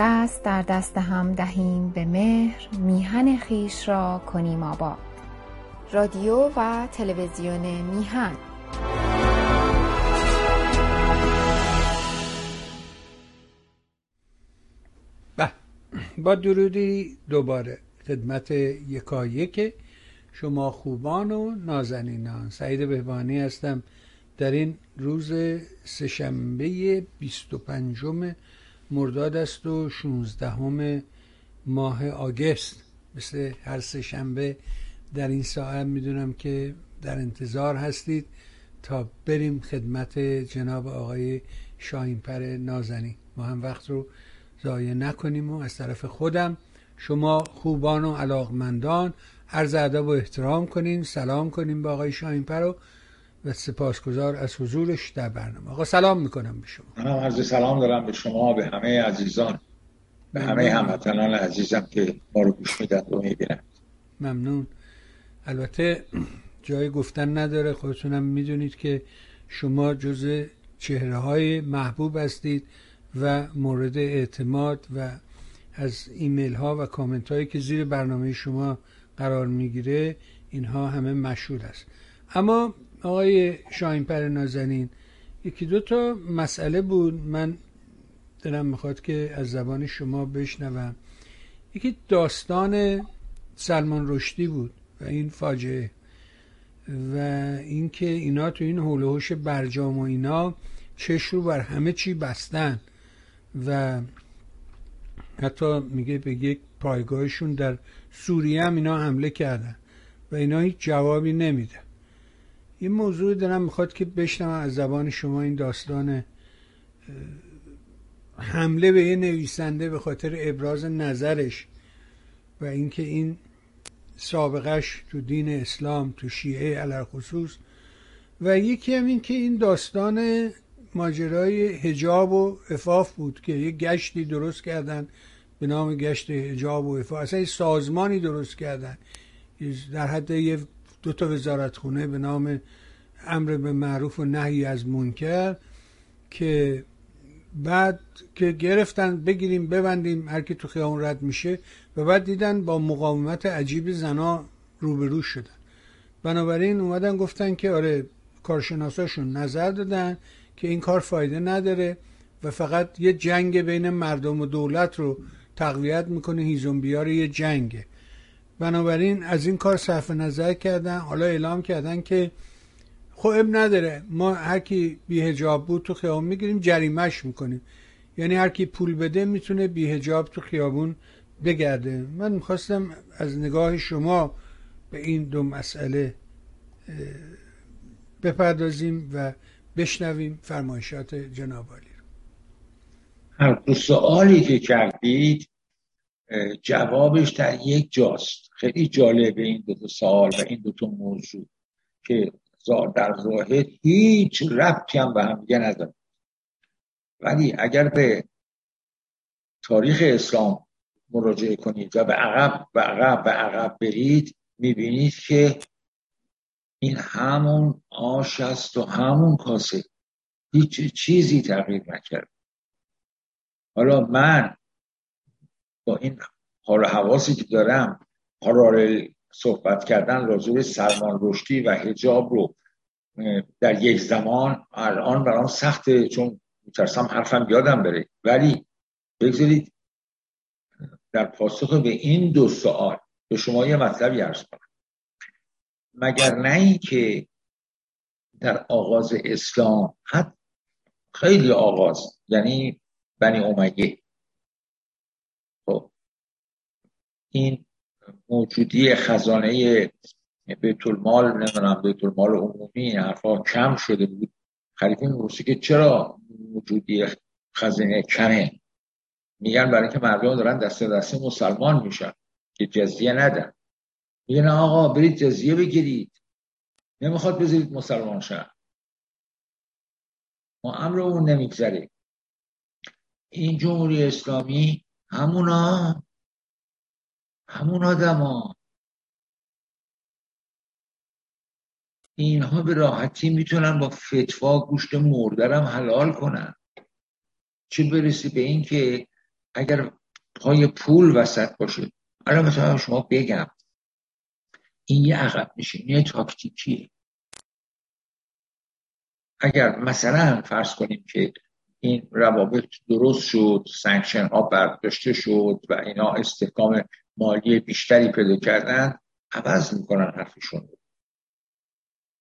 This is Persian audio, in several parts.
دست در دست هم دهیم به مهر میهن خویش را کنیم آباد. رادیو و تلویزیون میهن. به با درودی دوباره خدمت یکایک شما خوبان و نازنینان. سعید بهبانی هستم. در این روز سهشنبه 25 مرداد است و 16 ماه آگست. مثل هر سهشنبه در این ساعت می‌دونم که در انتظار هستید تا بریم خدمت جناب آقای شاهینپر نازنین. ما هم وقت رو ضایع نکنیم و از طرف خودم شما خوبان و علاقمندان عرض ادب و احترام کنین سلام کنیم به آقای شاهینپر و و سپاسگزار از حضورش در برنامه. آقا سلام می‌کنم به شما. منم عرض سلام دارم به شما به همه عزیزان به همه هموطنان عزیزم که ما رو گوش میدن و می‌بینن ممنون. البته جای گفتن نداره. خودتونم می‌دونید که شما جز چهره های محبوب هستید و مورد اعتماد و از ایمیل ها و کامنت هایی که زیر برنامه شما قرار می‌گیره اینها همه مشهود است. اما آقای شاینپر نازنین یکی دو تا مسئله بود. من دلم می‌خواد که از زبان شما بشنوم. یکی داستان سلمان رشدی بود و این فاجعه و اینکه اینا تو این حول برجام و اینا چش رو بر همه چی بستن و حتی میگه به یک پایگاهشون در سوریه هم اینا حمله کردن و اینا هیچ جوابی نمیده این موضوع دارم می‌خواد که بشنم از زبان شما این داستان حمله به یه نویسنده به خاطر ابراز نظرش و اینکه این سابقش تو دین اسلام تو شیعه علر خصوص و یکی هم این که این داستان ماجرای هجاب و افاف بود که یه گشتی درست کردن به نام گشت هجاب و افاف اصلا سازمانی درست کردن. در حد یه دو تا وزارت خونه به نام امر به معروف و نهی از منکر که بعد که گرفتن بگیریم ببندیم هر کی تو خیابون رد میشه و بعد دیدن با مقاومت عجیب زنا روبرو شدن. بنابراین اومدن گفتن که آره کارشناساشون نظر دادن که این کار فایده نداره و فقط یه جنگ بین مردم و دولت رو تقویت می‌کنه هیزم بیار یه جنگه. بنابراین از این کار صرف نظر کردن حالا اعلام کردن که خب نداره. ما هر کی بیهجاب بود تو خیابون می‌گیریم جریمش می‌کنیم. یعنی هر کی پول بده می‌تونه بیهجاب تو خیابون بگرده. من می‌خواستم از نگاه شما به این دو مسئله بپردازیم و بشنویم فرمایشات جناب عالی رو. دو سوالی که کردید جوابش در یک جاست. خیلی جالبه این دو, سوال و این دو موضوع که در ظاهر هیچ ربطی هم به هم دیگه نداره. ولی اگر به تاریخ اسلام مراجعه کنید و به عقب و عقب و عقب برید می‌بینید که این همون آش است و همون کاسه. هیچ چیزی تغییر نکرد حالا من این حال حواسی که دارم پارالل صحبت کردن راجع سلمان رشدی و هجاب رو در یک زمان الان برام سخته چون میترسم حرفم یادم بره. ولی بگذارید در پاسخ به این دو سوال به شما یه مطلبی ارز کنم. مگر نه که در آغاز اسلام حد خیلی آغاز یعنی بنی امیه خب این موجودی خزانه بیت المال نمی‌دونم بیت المال عمومی حرفا کم شده بود. خلیفه می‌پرسه که چرا موجودی خزانه کمه؟ میگن برای که مردم دارن دسته دسته مسلمان میشن که جزیه ندن میگن آقا برید جزیه بگیرید. نمی‌خواد بذارید مسلمان شن. ما امر اون نمیگذره این جمهوری اسلامی همونا همون آدم ها اینها به راحتی می‌تونن با فتوا گوشت مردم رم حلال کنن. چه برسی به این که اگر پای پول وسط باشه. الان مثلا شما بگم این یه عقب نشینی تاکتیکیه. اگر مثلا فرض کنیم که این روابط درست شد sanction ها برداشته شد و اینا استحکام مالی بیشتری پیدا کردن عوض می‌کنن حرفشون رو.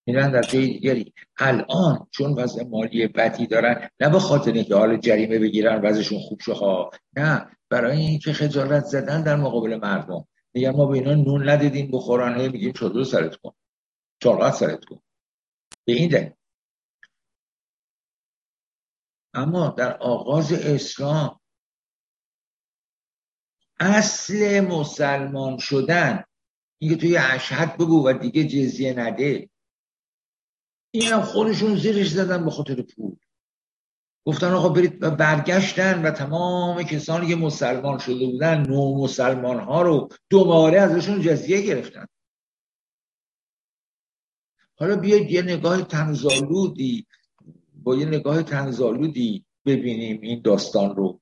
میرن در جای دیگری. الان چون وضع مالی بدی دارن نه به خاطر که حال جریمه بگیرن وضعشون خوب شه ها نه. برای اینکه خجالت زدن در مقابل مردم. میگن ما به اینا نون ندیدیم بخورن هی میگیم چادر سرت کن. چاقت سرت کن. به این دلیل. اما در آغاز اسلام اصل مسلمان شدن. اینکه توی اشهد بگو و دیگه جزیه نده. این هم خودشون زیرش زدن به خاطر پول. گفتن آقا برید و برگشتن و تمام کسانی که مسلمان شده بودن نو مسلمان ها رو دوباره ازشون جزیه گرفتن. حالا بیاید یه نگاه تنزالودی با یه نگاه تنزالودی ببینیم این داستان رو.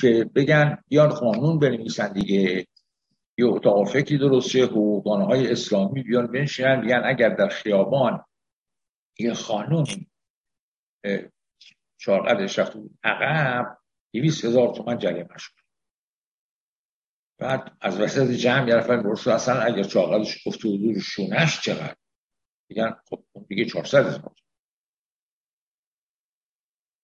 که بگن بیان قانون بنویسن دیگه. یه اتاق فکری درست شه های اسلامی بیان بنشینن بیان اگر در خیابان یه خانومی چارقدرش رفته بود عقب دویست هزار تومن جریمه شد. بعد از وسط جمع یه نفر برسو اصلا اگر چاقدش گفته بود شونش چقدر؟ میگن خب دیگه 400 هزار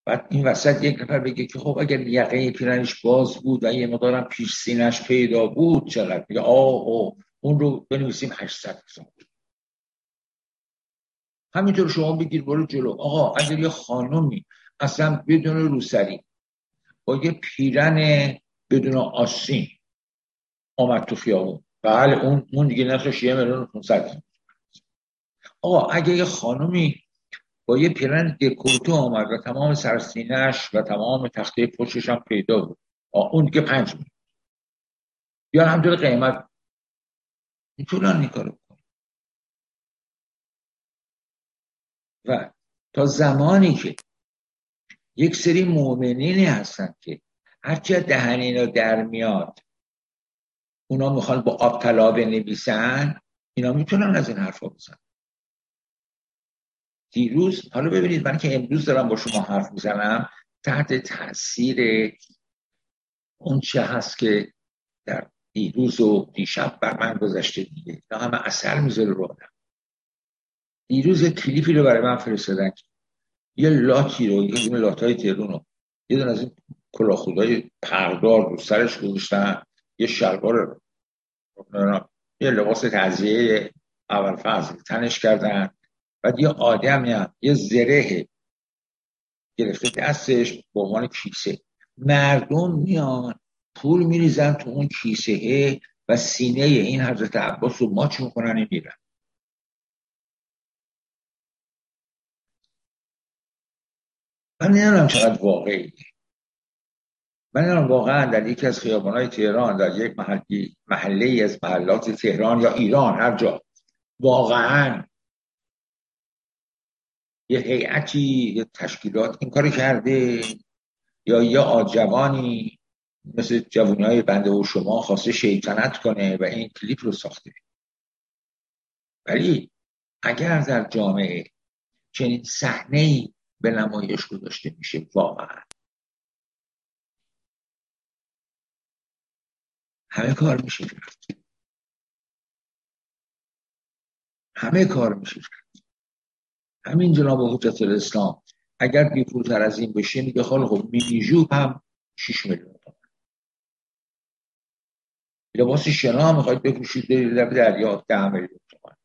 بعد این وسط یک نفر بگه که خب اگر یقه پیرنش باز بود و یه مدارم پیش سینش پیدا بود چقدر؟ میگه آه اون رو بنویسیم 800 هزار همینطور شما بگیر برو جلو. آقا اگر یه خانومی اصلا بدون روسری با یه پیرن بدون آسین آمد تو خیابون. بله اون اون دیگه نرخش یه میلیون 500 آقا اگه یه خانومی یه پیرن دکورتو آمد و تمام سرسینش و تمام تخته پشتش هم پیدا بود. اون دیگه پنج میلیون یا همطور قیمت این کارو و تا زمانی که یک سری مؤمنینی هستن که هرچی دهن اینا در میاد اونا می‌خوان با آب طلا بنویسن اینا می‌تونن از این حرفا بزن دیروز حالا ببینید من که امروز دارم با شما حرف می‌زنم تحت تاثیر اون چه هست که در دیروز و دیشب بر من گذشته دیگه. اینا همه اثر می‌ذاره رو آدم. دیروز کلیپی رو برای من فرستادن. یه لاتی رو یه دونه لاتای تهرون رو. یه دونه از این کلاخودای پردار رو سرش گذاشتن. یه شلوار یه لباس تعذیه اول فضل تنش کردن. بعد یه آدمی هم یه زره گرفته دستش به عنوان کیسه. مردم میان پول میریزن تو اون کیسه و سینه این حضرت عباس رو ماچ می‌کنن میرن. من نمی‌دونم چقدر واقعی من نمی‌دونم واقعا در یکی از های تهران در یک محلی محله ای از محلات تهران یا ایران هر جا واقعا یه هیئتی یه تشکیلات این کاری کرده. یا یه آجوانی مثل جوانی های بنده و شما خواسته شیطنت کنه و این کلیپ رو ساخته. ولی اگر در جامعه چنین صحنه ای به نمایش گذاشته میشه واقعا. همه کار میشه کرد. همه کار میشه همین جناب حجت الاسلام اگر بیپولتر از این بشه میگه خب مینیجوب هم 6 میلیون لباس شنا هم می‌خواید بپوشید در دریا ده میلیون تومن.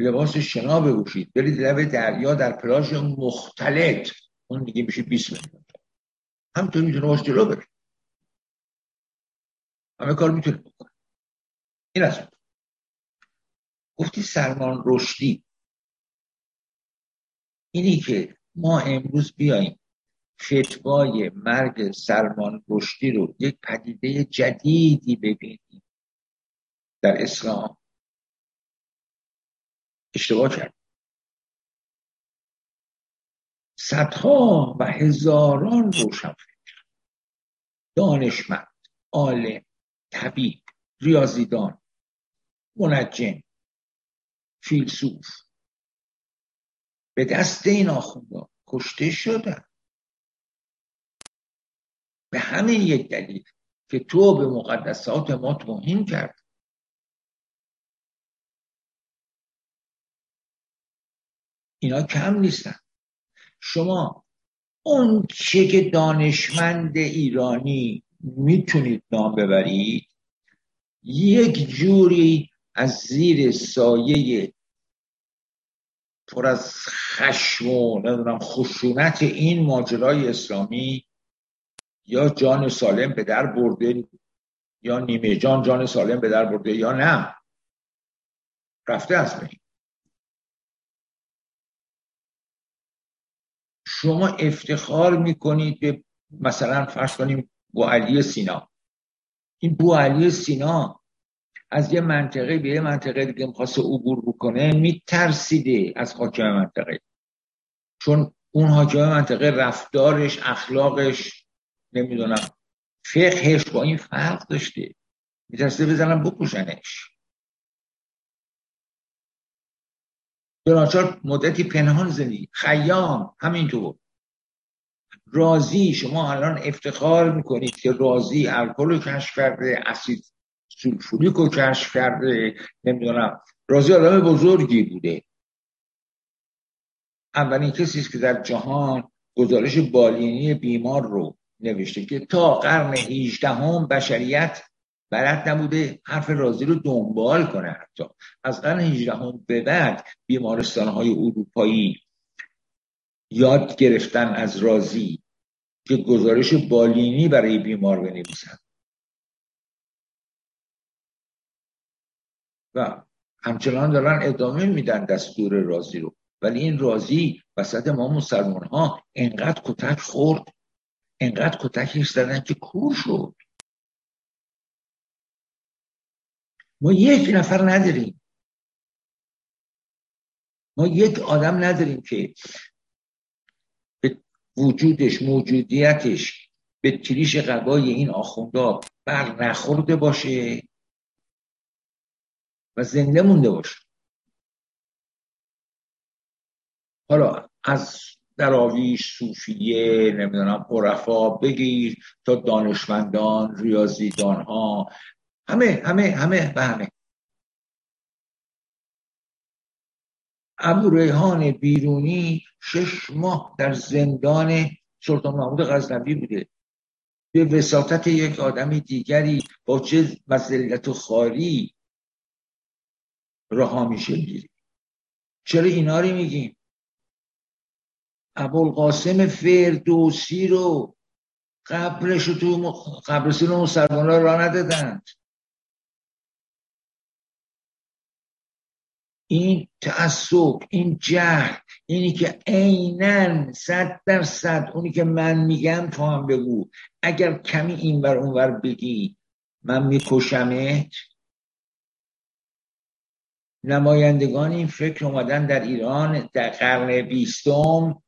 لباس شنا بپوشید برید لب دریا در پلاژ مختلط اون دیگه میشه 20 میلیون همینطور می‌تونه باش جلو بره همه کار می‌تونه بکنه این از گفتی سلمان رشدی. اینی که ما امروز بیاییم فتوای مرگ سلمان رشدی رو یک پدیده جدیدی ببینیم. در اسلام اشتباه کرد. صدها و هزاران روشن دانشمند عالم طبیب ریاضیدان منجم فیلسوف به دست این آخوندا کشته شدن. به همین یک دلیل که تو به مقدسات ما توهین کرد اینا کم نیستن. شما اون چه که دانشمند ایرانی می‌تونید نام ببرید یک جوری از زیر سایه پر از خشم و نمی‌دونم خشونت این ماجرای اسلامی یا جان سالم به در برده یا نیمه جان جان سالم به در برده یا نه رفته از بین. شما افتخار می‌کنید به مثلا فرض کنیم بو علی سینا. این بو علی سینا از یه منطقه به یه منطقه دیگه می‌خواست عبور بکنه میترسیده از حاکم منطقه. چون اون حاکم منطقه رفتارش اخلاقش نمی‌دونم فقهش با این فرق داشته. میترسیده بزنم بکشنش. دوناچار مدتی پنهان زندگی. خیام همینطور. رازی شما الان افتخار می‌کنید که رازی الکل رو کشف کرده اسید سولفوریک رو کشف کرده نمی‌دونم. رازی آدم بزرگی بوده. اولین کسی است که در جهان گزارش بالینی بیمار رو نوشته که تا قرن 18 هم بشریت بلد نبوده حرف رازی رو دنبال کنه حتی. از قرن 18 هم به بعد بیمارستان های اروپایی یاد گرفتن از رازی که گزارش بالینی برای بیمار بنویسن. و همچنان دارن ادامه میدن دستور رازی رو. ولی این رازی وسط ما مسلمان ها انقدر کتک خورد انقدر کتکش زدن که کور شد. ما یک نفر نداریم. ما یک آدم نداریم که به وجودش موجودیتش به تریش قبای این آخوندا بر نخورده باشه. و زنده مونده باشه. حالا از دراویش صوفیه نمی‌دونم عرفا بگیر تا دانشمندان ریاضیدان ها همه همه همه و همه. ابو ریحان بیرونی شش ماه در زندان سلطان محمود غزنوی بوده. به وساطت یک آدم دیگری با چه مزلت و خاری رها میشه میری چرا اینا رو میگیم؟ ابوالقاسم فردوسی رو قبرش رو تو قبرستون مسلمان را ندادند. این تعصب این جهل اینی که عینا صد درصد اونی که من میگم تو هم بگو. اگر کمی این بر اونور بگی من میکشمت. نمایندگان این فکر اومدن در ایران در قرن بیستم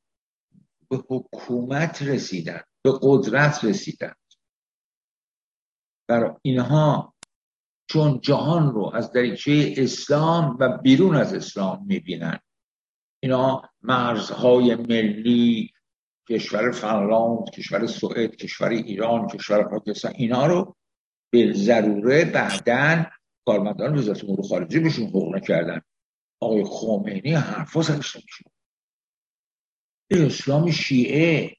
به حکومت رسیدن به قدرت رسیدن. برای اینها چون جهان رو از دریچه اسلام و بیرون از اسلام می‌بینن اینا مرزهای ملی کشور فنلاند کشور سوئد کشور ایران کشور پاکستان اینا رو به ضروره بعدا کارمندان وزارت امور خارجه بهشون حقوق کردن آقای خمینی حرفا سرش نمیشه اسلام شیعه.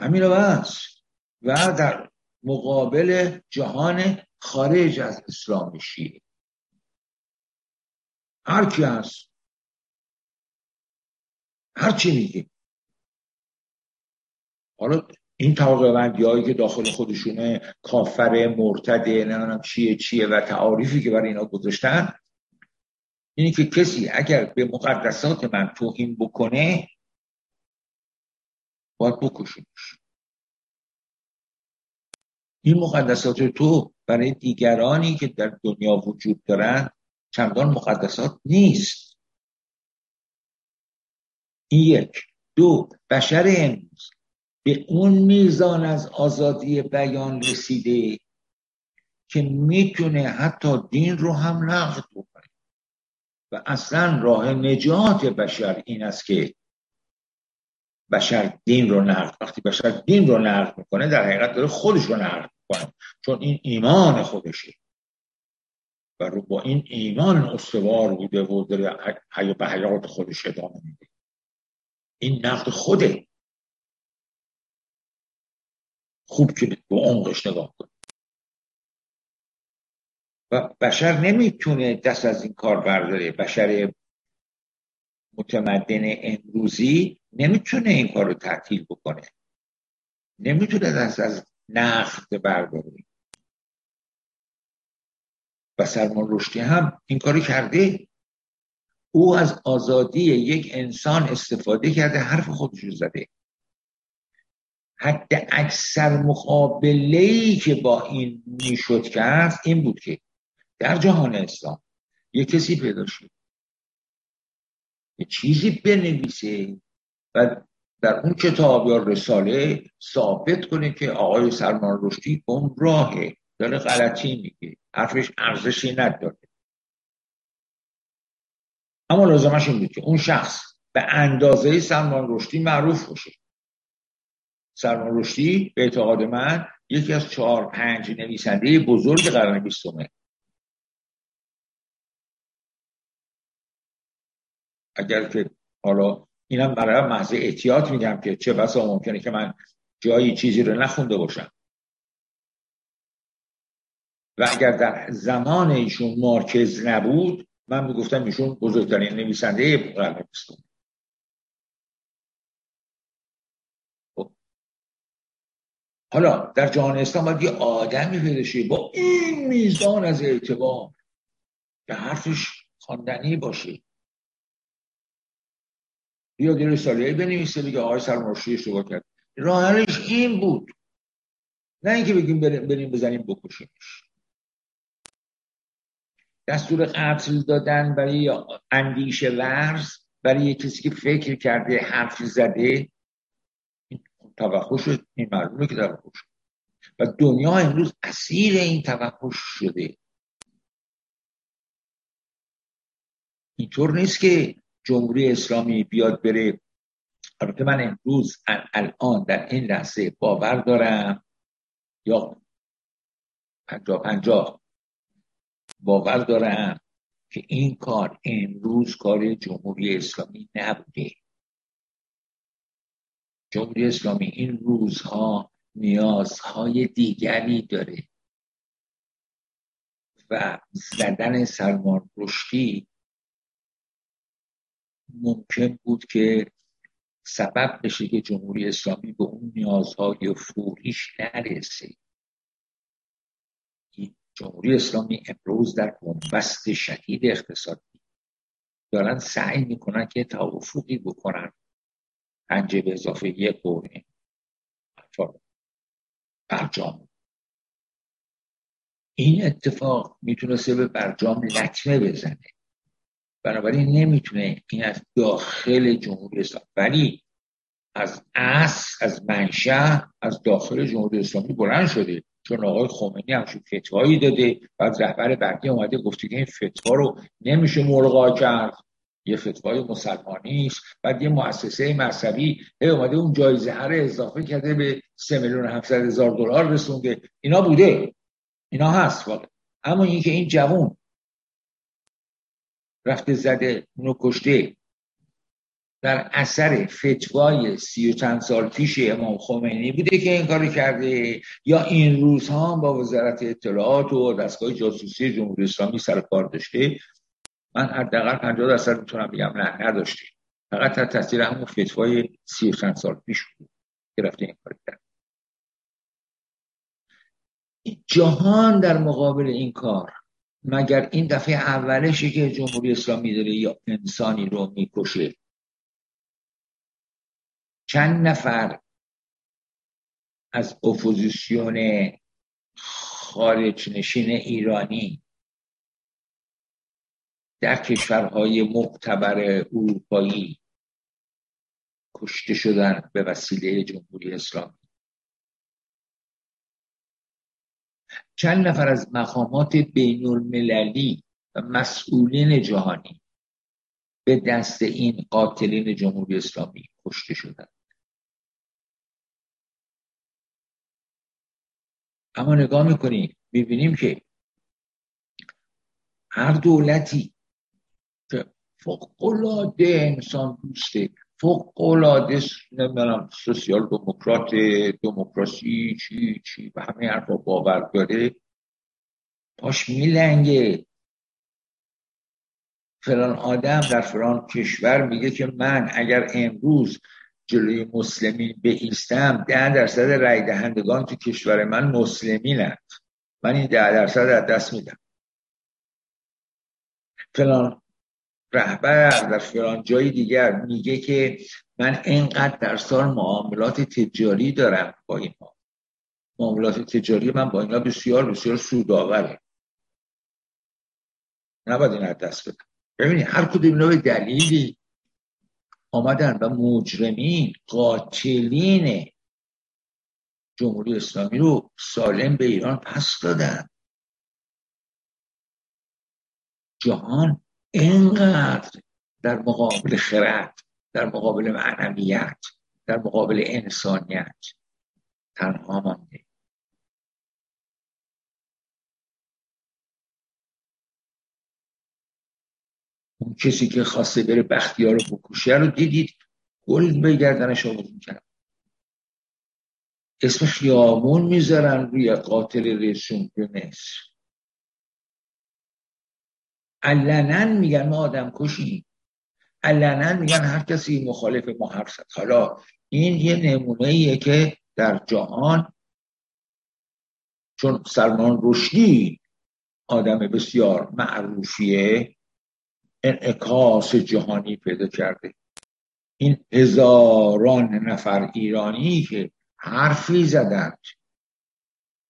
همین بس و در مقابل جهان خارج از اسلام شیعه. هر کی هست. هر چی میگه. حالا این طبقه هایی که داخل خودشونه کافر مرتده نمی‌دونم چیه چیه و تعاریفی که برای اینا گذاشتن اینی که کسی اگر به مقدسات من توهین بکنه باید بکشونش. این مقدسات تو برای دیگرانی که در دنیا وجود دارند چندان مقدسات نیست. این یک. دو. بشر امروز. به اون میزان از آزادی بیان رسیده که می‌تونه حتی دین رو هم نقد بکنه. و اصلا راه نجات بشر این است که بشر دین رو نقد وقتی بشر دین رو نقد می‌کنه در حقیقت داره خودش رو نقد می‌کنه چون این ایمان خودشه. و رو با این ایمان استوار بوده و داره به حیات خودش ادامه میده. این نقد خوده. خوب که به عمقش نگاه کنه و بشر نمی‌تونه دست از این کار برداره. بشر متمدن امروزی نمی‌تونه این کار رو تعطیل بکنه. نمی‌تونه دست از نقد برداره. و سلمان رشدی هم این کاری کرده. او از آزادی یک انسان استفاده کرده. حرف خودش رو زده. حتی اکثر مقابله که با این می‌شد کرد این بود که در جهان اسلام یه کسی پیدا شد. یه چیزی بنویسه و در اون کتاب یا رساله ثابت کنه که آقای سلمان رشدی راهه داره غلطی میگه. حرفش ارزشی نداره. اما لازمش این بود که اون شخص به اندازه سلمان رشدی معروف باشه. سلمان رشدی به اعتقاد من یکی از چهار پنج نویسنده بزرگ قرن بیستمه. اگر که حالا اینم برای محض احتیاط میگم که چه بسا ممکنه که من جایی چیزی رو نخونده باشم. و اگر در زمان ایشون مارکز نبود من می‌گفتم ایشون بزرگترین نویسنده قرن بیستم حالا در جهان اسلام باید یه آدمی پیدا با این میزان از اعتبار که حرفش خواندنی باشه. یا یه رساله بنویسه بگه آقای سرمرشی اشتباه کرد. راهش این بود. نه اینکه بگیم بریم بزنیم بکشیمش. دستور قتل دادن برای اندیشه ورز برای کسی که فکر کرده حرف زده توخش این معلومه که توخش و دنیا امروز اسیر این توخش شده. اینطور نیست که جمهوری اسلامی بیاد بره. البته من امروز الان در این لحظه باور دارم. یا پنجاه پنجاه باور دارم که این کار امروز کار جمهوری اسلامی نبوده. جمهوری اسلامی این روزها نیازهای دیگری داره و زدن سلمان رشدی ممکن بود که سبب بشه که جمهوری اسلامی به اون نیازهای فوریش نرسه. جمهوری اسلامی امروز در بنبست شدید اقتصادی. دارن سعی می‌کنن که توافقی بکنن. پنجه به اضافه یک قرنه برجام. این اتفاق می‌تونسته به برجام لطمه بزنه. بنابراین نمی‌تونه این از داخل جمهوری اسلامی ولی از اصل از منشأ از داخل جمهوری اسلامی بلند شده. چون آقای خمینی همچون فتوایی داده بعد رهبر بعدی اومده گفته که این فتوا رو نمیشه مرغا کرد. یه فتوای مسلمانی است بعد یه مؤسسه مذهبی اومده اون جایزه هر اضافه کرده به 3 میلیون 700 هزار دلار رسونده. اینا بوده. اینا هست واقع اما اینکه این جوون رفته زده اونو کشته در اثر فتوای سی و چند سال پیش امام خمینی بوده که این کاری کرده؟ یا این روزها با وزارت اطلاعات و دستگاه جاسوسی جمهوری اسلامی سر کار داشته؟ من حداقل 50 درصد می‌تونم بگم نه نداشته فقط در تاثیر همون فتوای سی و چند سال پیش بود که این کاری کرد جهان در مقابل این کار مگر این دفعه اولشه که جمهوری اسلامی داره یا انسانی رو می‌کشه؟ چند نفر از اپوزیسیون خارج نشین ایرانی در کشورهای معتبر اروپایی کشته شدن به وسیله جمهوری اسلامی. چند نفر از مقامات بین المللی و مسئولین جهانی به دست این قاتلین جمهوری اسلامی کشته شدند. اما نگاه می‌کنیم ببینیم که هر دولتی فوقلاده انسان دوسته. فوقلاده نمی‌دونم سوسیال دموکرات دموکراسی چی چی و همه حرفا باور داره. پاش میلنگه. فلان آدم در فلان کشور میگه که من اگر امروز جلوی مسلمین ایستم ده درصد رای دهندگان تو کشور من مسلمینند من این ده درصد از دست میدم. فلان رهبر در فلان جای دیگر میگه که من اینقدر در سال معاملات تجاری دارم با اینها معاملات تجاری من با اینا بسیار بسیار سودآوره. نباید این دست بدم. ببینید هر کدوم اینا به دلیلی آمدن و مجرمین قاتلین جمهوری اسلامی رو سالم به ایران پس دادن. جهان اینقدر در مقابل خرد در مقابل معنویت در مقابل انسانیت تنها مانده. اون کسی که خواسته بره بختیار رو بکشه رو دیدید گل به گردنش آویزون کرد اسم خیامون می‌ذارن روی قاتل رئیس جمهور مصر. علنا میگن ما آدم کشیم. علنا میگن هر کسی مخالف ما حرف حالا این یه نمونه ایه که در جهان چون سلمان رشدی آدم بسیار معروفیه انعکاس جهانی پیدا کرده. این هزاران نفر ایرانی که حرفی زدند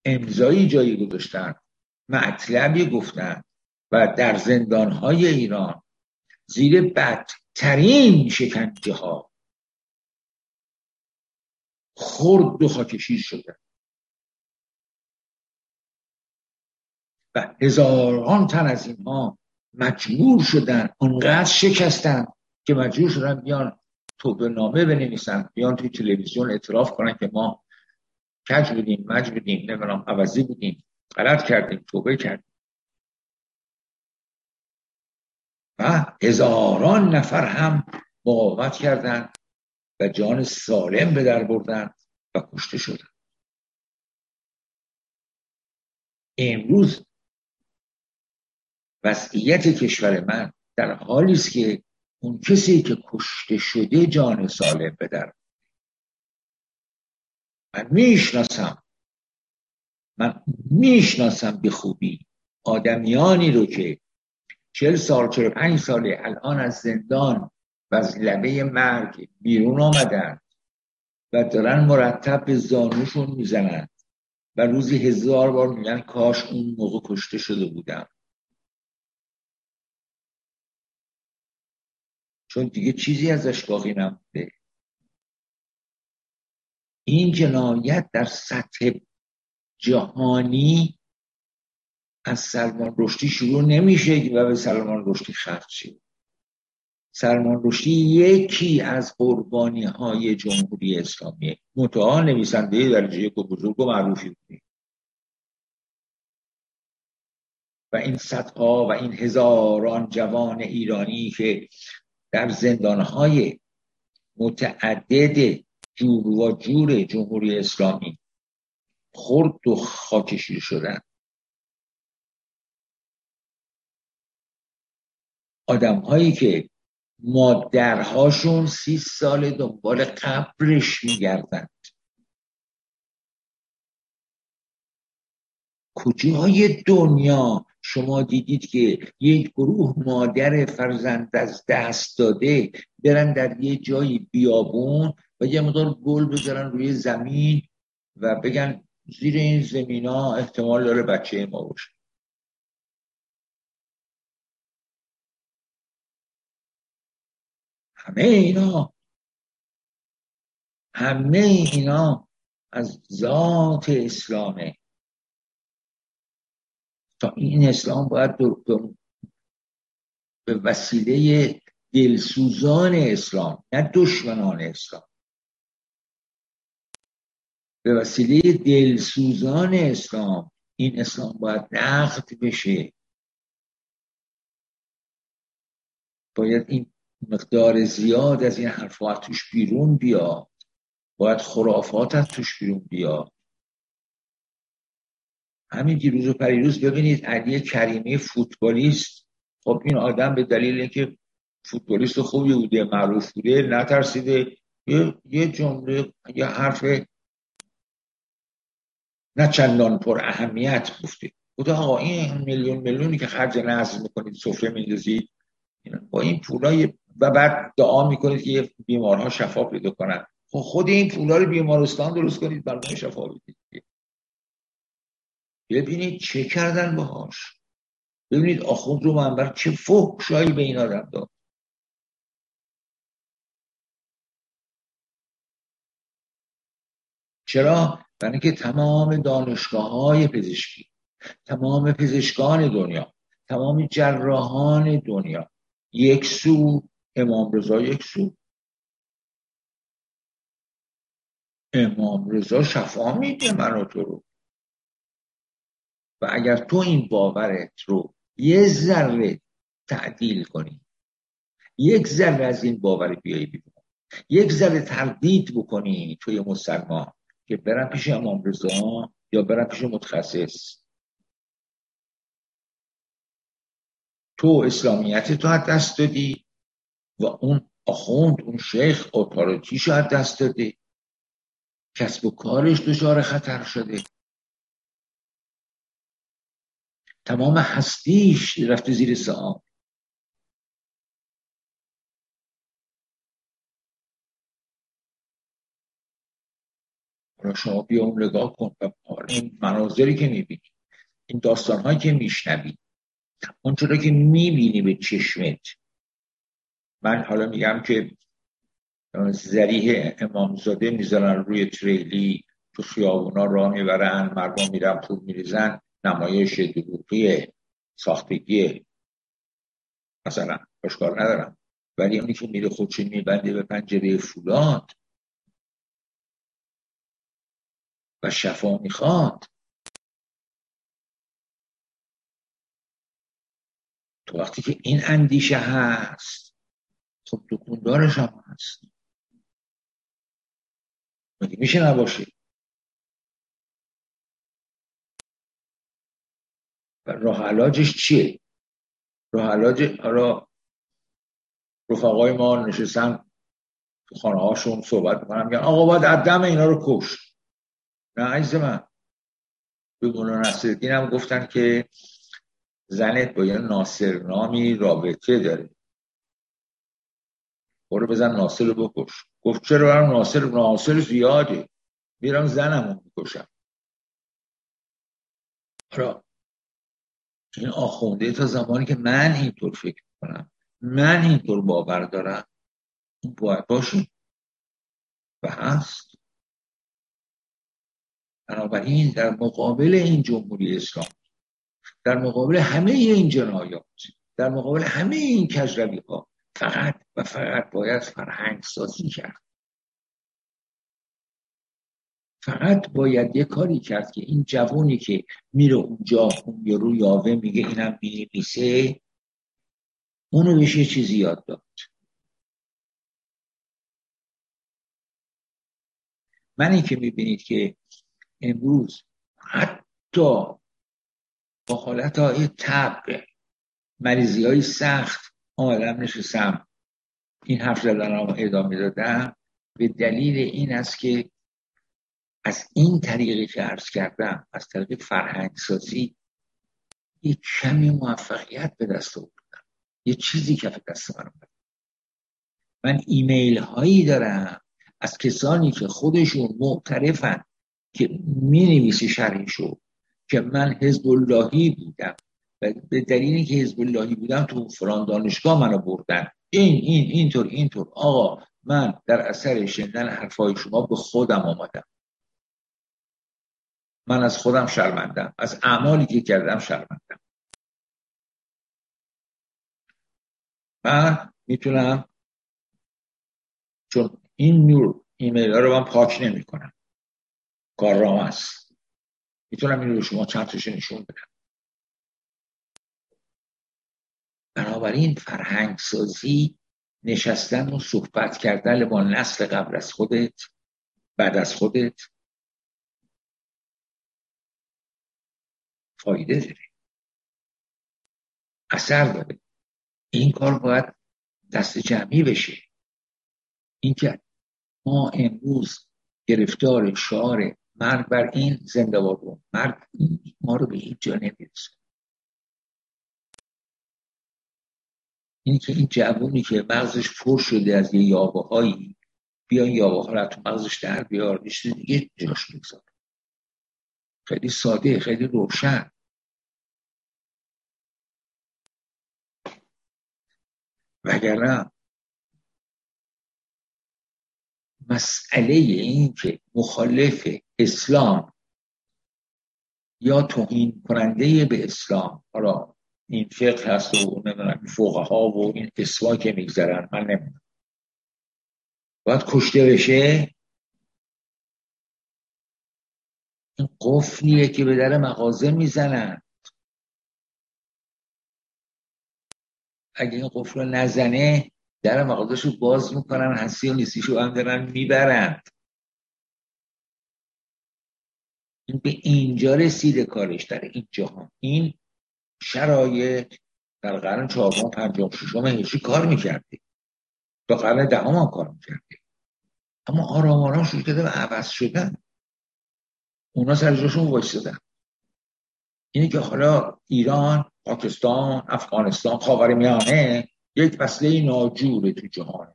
امضایی جایی گذاشتن مطلبی گفتند. و در زندانهای ایران زیر بدترین شکنجه ها خرد و خاکشیر شده. و هزاران تن از اینها مجبور شدن اونقدر شکستن که مجبور شدن بیان توبه نامه بنویسن بیان توی تلویزیون اعتراف کنن که ما کج بودیم مج بودیم نمی‌دونم عوضی بودیم غلط کردیم توبه کردیم. هزاران نفر هم مقاومت کردند و جان سالم به در بردن و کشته شدن. امروز وضعیت کشور من در حالی است که اون کسی که کشته شده جان سالم به در من می‌شناسم. من می‌شناسم به خوبی آدمیانی رو که چل سال چل پنج ساله الان از زندان و از لبه مرگ بیرون آمدن و دارن مرتب به زانوشون می‌زنن. و روزی هزار بار میگن کاش اون موقع کشته شده بودم. چون دیگه چیزی ازش باقی نمونده. این جنایت در سطح جهانی از سلمان رشدی شروع نمیشه و به سلمان رشدی شد سلمان رشدی یکی از قربانی های جمهوری اسلامی. متعا نویسنده درجه یک بزرگ و معروفی بودی و این صدها و این هزاران جوان ایرانی که در زندانهای متعدد جور و جور جمهوری اسلامی خرد و خاکشیر شدن. آدم هایی که مادرهاشون سی سال دنبال قبرش میگردند. کجای دنیا؟ شما دیدید که یک گروه مادر فرزند از دست داده برن در یه جایی بیابون و یه مدار گل بذارن روی زمین و بگن زیر این زمین ها احتمال داره بچه ما باشه. همه اینا. همه اینا از ذات اسلامه. تا این اسلام باید به وسیله دلسوزان اسلام نه دشمنان اسلام. به وسیله دلسوزان اسلام این اسلام باید نقد بشه. باید این مقدار زیاد از این حرفات توش بیرون بیاد باید خرافات از توش بیرون بیاد همین دیروز و پریروز ببینید علی کریمی فوتبالیست. خب این آدم به دلیل اینکه فوتبالیست خوبی بوده معروف بوده نترسیده. یه یه جمله یه حرف نه چندان پر اهمیت گفته. گفته آقا این میلیون میلیونی که خرج نزد می‌کنید سفره میندازید. با این پولای و بعد دعا می‌کنید که بیمارها شفا پیدا کنن. خب خود این پولا رو بیمارستان درست کنید برای شفا بدید. ببینید چه کردن باهاش. ببینید آخوند رو منبر چه فحشایی به این آدم داد. چرا؟ برای که تمام دانشگاه های پزشکی تمام پزشکان دنیا تمام جراحان دنیا یک سو امام رضا یک سو. امام رضا شفا میده من تو رو. و اگر تو این باورت رو یه ذره تعدیل کنی یک ذره از این باور بیایی بیرون. یک ذره تردید بکنی توی مسلمان که برم پیش امام رضا یا برم پیش متخصص. تو اسلامیت تو از دست دادی. و اون آخوند اون شیخ اتاریتیش از دست داده. کسب و کارش دچار خطر شده. تمام هستیش رفته زیر سعام حالا شما بیا اون نگاه کن این مناظری که می‌بینی این داستان که میشنوی اونچرا که می‌بینی به چشمت من حالا میگم که زریح امامزاده می‌ذارن روی تریلی تو خیابونا راه می‌برن مردم میرن پول میریزن نمایش دروغی ساختگی. مثلا اشکال ندارم. ولی اونی که میره خودش میبنده به پنجره فولاد و شفا می‌خواد. تو وقتی که این اندیشه هست خب دکوندارش هم هست. مگه میشه نباشه؟ و راه علاجش چیه؟ راه علاج را رفقای ما نشستن تو خانه هاشون صحبت می‌کنن میگن آقا باید عدم اینا رو کش. نه عزیز من. به مولانا نصرالدین هم گفتن که زنت با یه ناصر نامی رابطه داره. برو بزن ناصر رو بکش. گفت چرا برم ناصر ناصر زیاده. میرم زنم رو می‌کشم این آخونده تا زمانی که من اینطور فکر کنم من اینطور باور دارم. باید باشیم و هست. بنابراین در مقابل این جمهوری اسلام در مقابل همه این جنایات در مقابل همه این کجروی ها فقط و فقط باید فرهنگ سازی کرد. فقط باید یه کاری کرد که این جوانی که میره اونجا اون یارو یاوه میگه اینم میسه اونو بهش یه چیزی یاد داد. من این که می‌بینید که امروز حتی با حالت های تب مریضی های سخت آمدم نشستم. این حرف زدن ادامه دادم. به دلیل این است که از این طریقی که عرض کردم از طریق فرهنگ سازی یک کمی موفقیت به دست آوردم. یه چیزی که دست من من ایمیل هایی دارم از کسانی که خودشون معترفن که می نویسی شرحشو که من حزب اللهی بودم. به دلیلی که حزب اللهی بودم تو فلان دانشگاه منو بردن. این این اینطور اینطور. آقا من در اثر شنیدن حرفای شما به خودم آمدم من از خودم شرمندم. از اعمالی که کردم شرمندم. من می‌تونم چون این نور ایمیل ها رو من پاک نمی کنم کار رام است. می‌تونم این رو شما چند تاشو نشون بدم. بنابراین فرهنگ سازی نشستن و صحبت کردن با نسل قبل از خودت بعد از خودت فایده داره. اثر داره. این کار باید دست جمعی بشه. اینکه ما امروز گرفتار شعار مرگ بر این زنده بادون مرگ ما رو به هیچ جا این که این جوونی که مغزش پر شده از یه یابه هایی بیا یابه ها رو تو مغزش در بیار دیگه جاش بگذار خیلی ساده خیلی روشن. وگرنه مسئله این که مخالف اسلام یا توهین کننده به اسلام حالا این فقه هست و نمی‌دونم فوقه ها و این اسوا که میگذرن من نمی‌دونم. باید کشته بشه. این قفلیه که به در مغازه می‌زنن. اگه این قفل رو نزنه در مغازش باز می‌کنن هستی و نیستیشو هم دارن می‌برند این به اینجا رسیده کارش در این جهان. این شرایط در قرن چهارم پنجم ششم هجری کار می‌کرده تا قرن دهم هم کار می‌کرده اما آرام آرام شروع کرده به عوض شدن. اونا سر جاشون وایستدن اینه که حالا ایران پاکستان افغانستان خاورمیانه یک وسیله ناجوره تو جهان.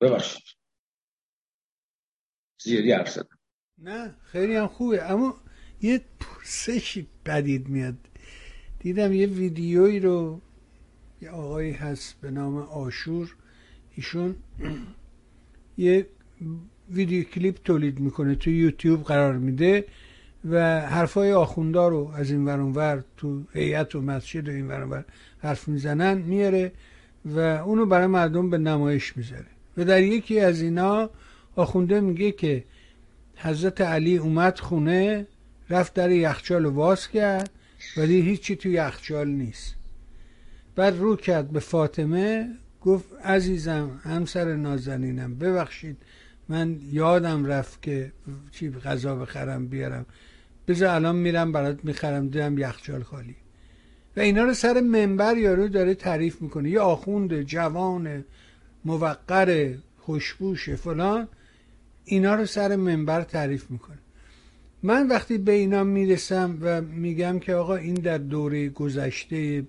ببخشید. زیادی حرف نه خیلی هم خوبه. اما یه پرسشی بدید میاد. دیدم یه ویدیویی رو یه آقایی هست به نام آشور. ایشون یه ویدیو کلیپ تولید می‌کنه تو یوتیوب قرار میده و حرفای آخوندا رو از این ور تو هیئت و مسجد و این ور حرف می‌زنن میاره و اونو برای مردم به نمایش می‌ذاره. و در یکی از اینا آخونده میگه که حضرت علی اومد خونه رفت در یخچال واز کرد ولی هیچی تو یخچال نیست. بعد رو کرد به فاطمه گفت عزیزم همسر نازنینم ببخشید من یادم رفت که چی غذا بخرم بیارم. بذار الان میرم برات می‌خرم دیدم یخچال خالی. و اینا رو سر منبر یارو داره تعریف می‌کنه. یه آخوند جوان موقر خوشبوش فلان. اینا رو سر منبر تعریف می‌کنه. من وقتی به اینا می‌رسم و میگم که آقا این در دوره گذشته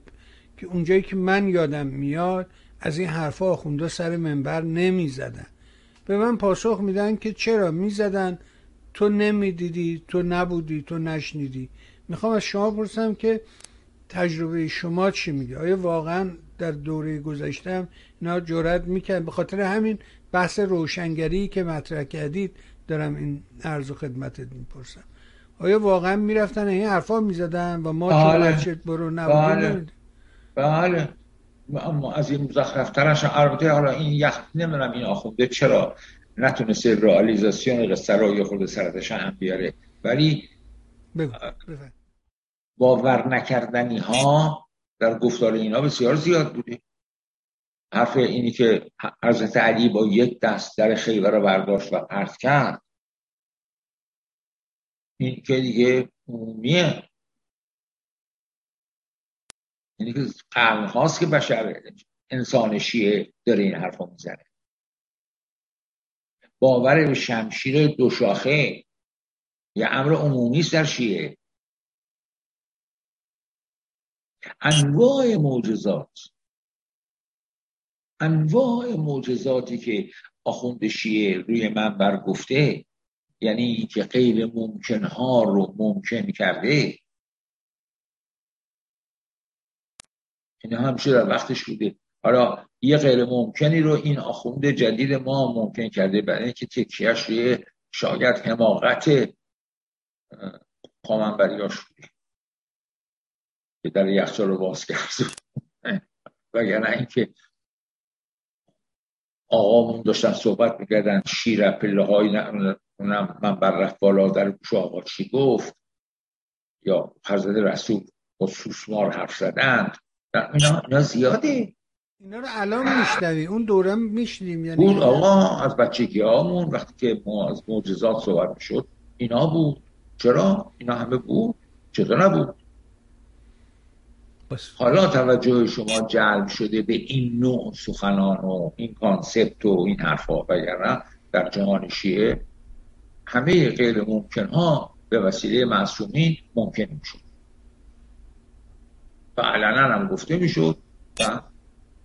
که اونجایی که من یادم میاد از این حرفا آخوندا سر منبر نمی‌زدن. به من پاسخ میدن که چرا می‌زدن؟ تو نمی‌دیدی تو نبودی تو نشنیدی. می‌خوام از شما پرسم که تجربه شما چی میگه؟ آیا واقعا در دوره گذشتم اینا جرات می‌کرد به خاطر همین بحث روشنگری که مطرح کردید دارم این عرض و خدمتت می‌پرسم. آیا واقعا می‌رفتن؟ این حرفا می‌زدن و ما بله. چون برو نبودیم؟ بله. اما از این مزخرفترش البته حالا این یخ نمی‌دونم این آخونده چرا نتونسته رئالیزاسیون قصه رو یه خورده سرتش هم بیاره. ولی باور نکردنی ها در گفتار اینا بسیار زیاد بوده. حرف اینی که حضرت علی با یک دست در خیبر رو برداشت و پرت کرد. این که دیگه عمومیه. یعنی که قرن هاست که بشر انسان شیعه داره این حرف می‌زنه. باور به شمشیر دو شاخه. یه امر عمومی است در شیعه. انواع معجزات. انواع معجزاتی که آخوند شیعه روی منبر گفته یعنی که غیر ممکن ها رو ممکن کرده. این همیشه در وقتش بوده؟ حالا یه غیر ممکنی رو این آخوند جدید ما ممکن کرده برای اینکه تکیهش روی شاید حماقت پامنبریاش بوده. که در یخچال رو باز کرد. وگرنه اینکه آقامون داشتن صحبت می‌کردن شیر پله های من بر رفت بالا در گوش آقا چی گفت؟ یا حضرت رسول با سوسمار حرف زدند؟ اینا, اینا زیاده اینا رو الان میشنوی اون دورم میشنیم یعنی بود آقا از بچگی هامون وقتی که ما از معجزات صحبت می‌شد اینا بود. چرا؟ اینا همه بود. چطور نبود. حالا توجه شما جلب شده به این نوع سخنان و این کانسپت و این حرفا وگرنه در جهان شیعه همه غیر ممکن ها به وسیله معصومین ممکن می‌شد. و علنا هم گفته می‌شد و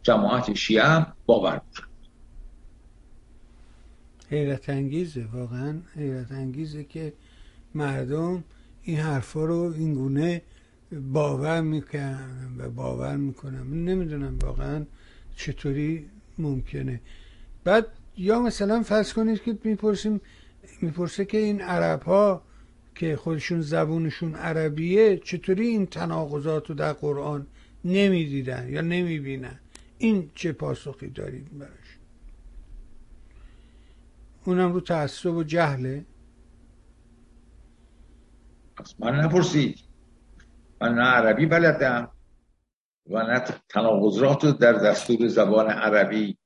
جماعت شیعه هم باور می‌کرد. حیرت انگیزه واقعا حیرت انگیزه که مردم این حرفا رو این گونه باور می‌کنم و باور می‌کنم. نمی‌دونم واقعا چطوری ممکنه. بعد یا مثلا فرض کنید که می‌پرسیم می‌پرسه که این عرب ها که خودشون زبونشون عربیه چطوری این تناقضات رو در قرآن نمی‌دیدن یا نمی‌بینن؟ این چه پاسخی دارید براش؟ اونم رو تعصب و جهله. من نپرسید. من نه عربی بلدم و نه تناقضات در دستور زبان عربی.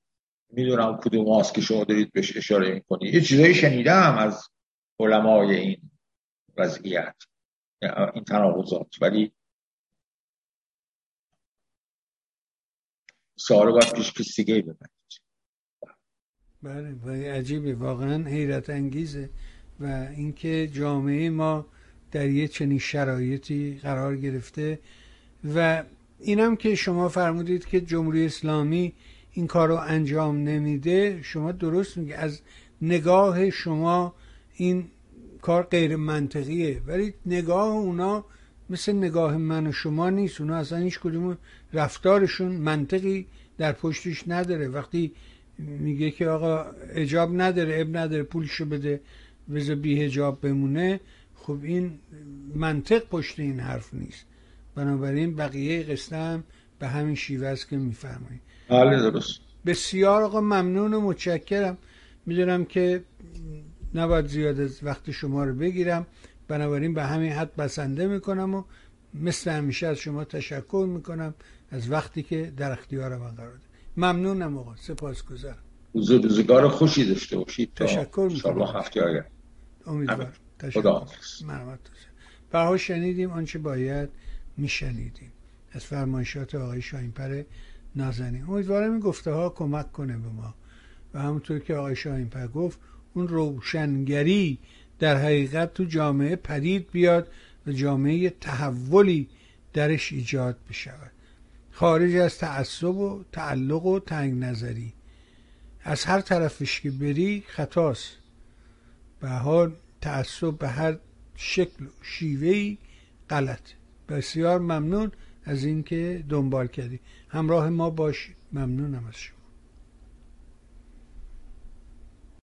می‌دونم کدوم هاست که شما دارید بهش اشاره می‌کنید یه چیزایی شنیدم از علمای این وضعیت این تناقضات. ولی سوال باید پیش کسی دیگه بله ولی عجیبه. واقعا حیرت انگیزه. و اینکه جامعه ما در یه چنین شرایطی قرار گرفته و اینم که شما فرمودید که جمهوری اسلامی این کار رو انجام نمیده شما درست میگه. از نگاه شما این کار غیر منطقیه. ولی نگاه اونا مثل نگاه من و شما نیست. اونا اصلا هیچ کدوم رفتارشون منطقی در پشتش نداره. وقتی میگه که آقا اجاب نداره اب نداره پولشو بده بذار بی هجاب بمونه خب این منطق پشت این حرف نیست. بنابراین بقیه قصه هم به همین شیوه است که میفرمایید. بله درست. بسیار آقا ممنون و متشکرم. می‌دونم که نباید زیاد از وقت شما رو بگیرم. بنابراین به همین حد بسنده می‌کنم و مثل همیشه از شما تشکر می‌کنم از وقتی که در اختیار من قرار ده ممنونم آقا. سپاسگزارم. روزگار خوشی داشته باشید تشکر می‌کنم. هفته امیدوارم. تشکر. برها شنیدیم آنچه باید میشنیدیم. از فرمایشات آقای شاینپر نازنین. امیدوارم این گفته ها کمک کنه به ما. و همونطور که آقای شاینپر گفت اون روشنگری در حقیقت تو جامعه پدید بیاد و جامعه تحولی درش ایجاد بشود. خارج از تعصب و تعلق و تنگ نظری. از هر طرفش که بری خطاست. به حال تعصب به هر شکل و شیوهی غلط. بسیار ممنون از اینکه دنبال کردی. همراه ما باشید ممنونم از شما.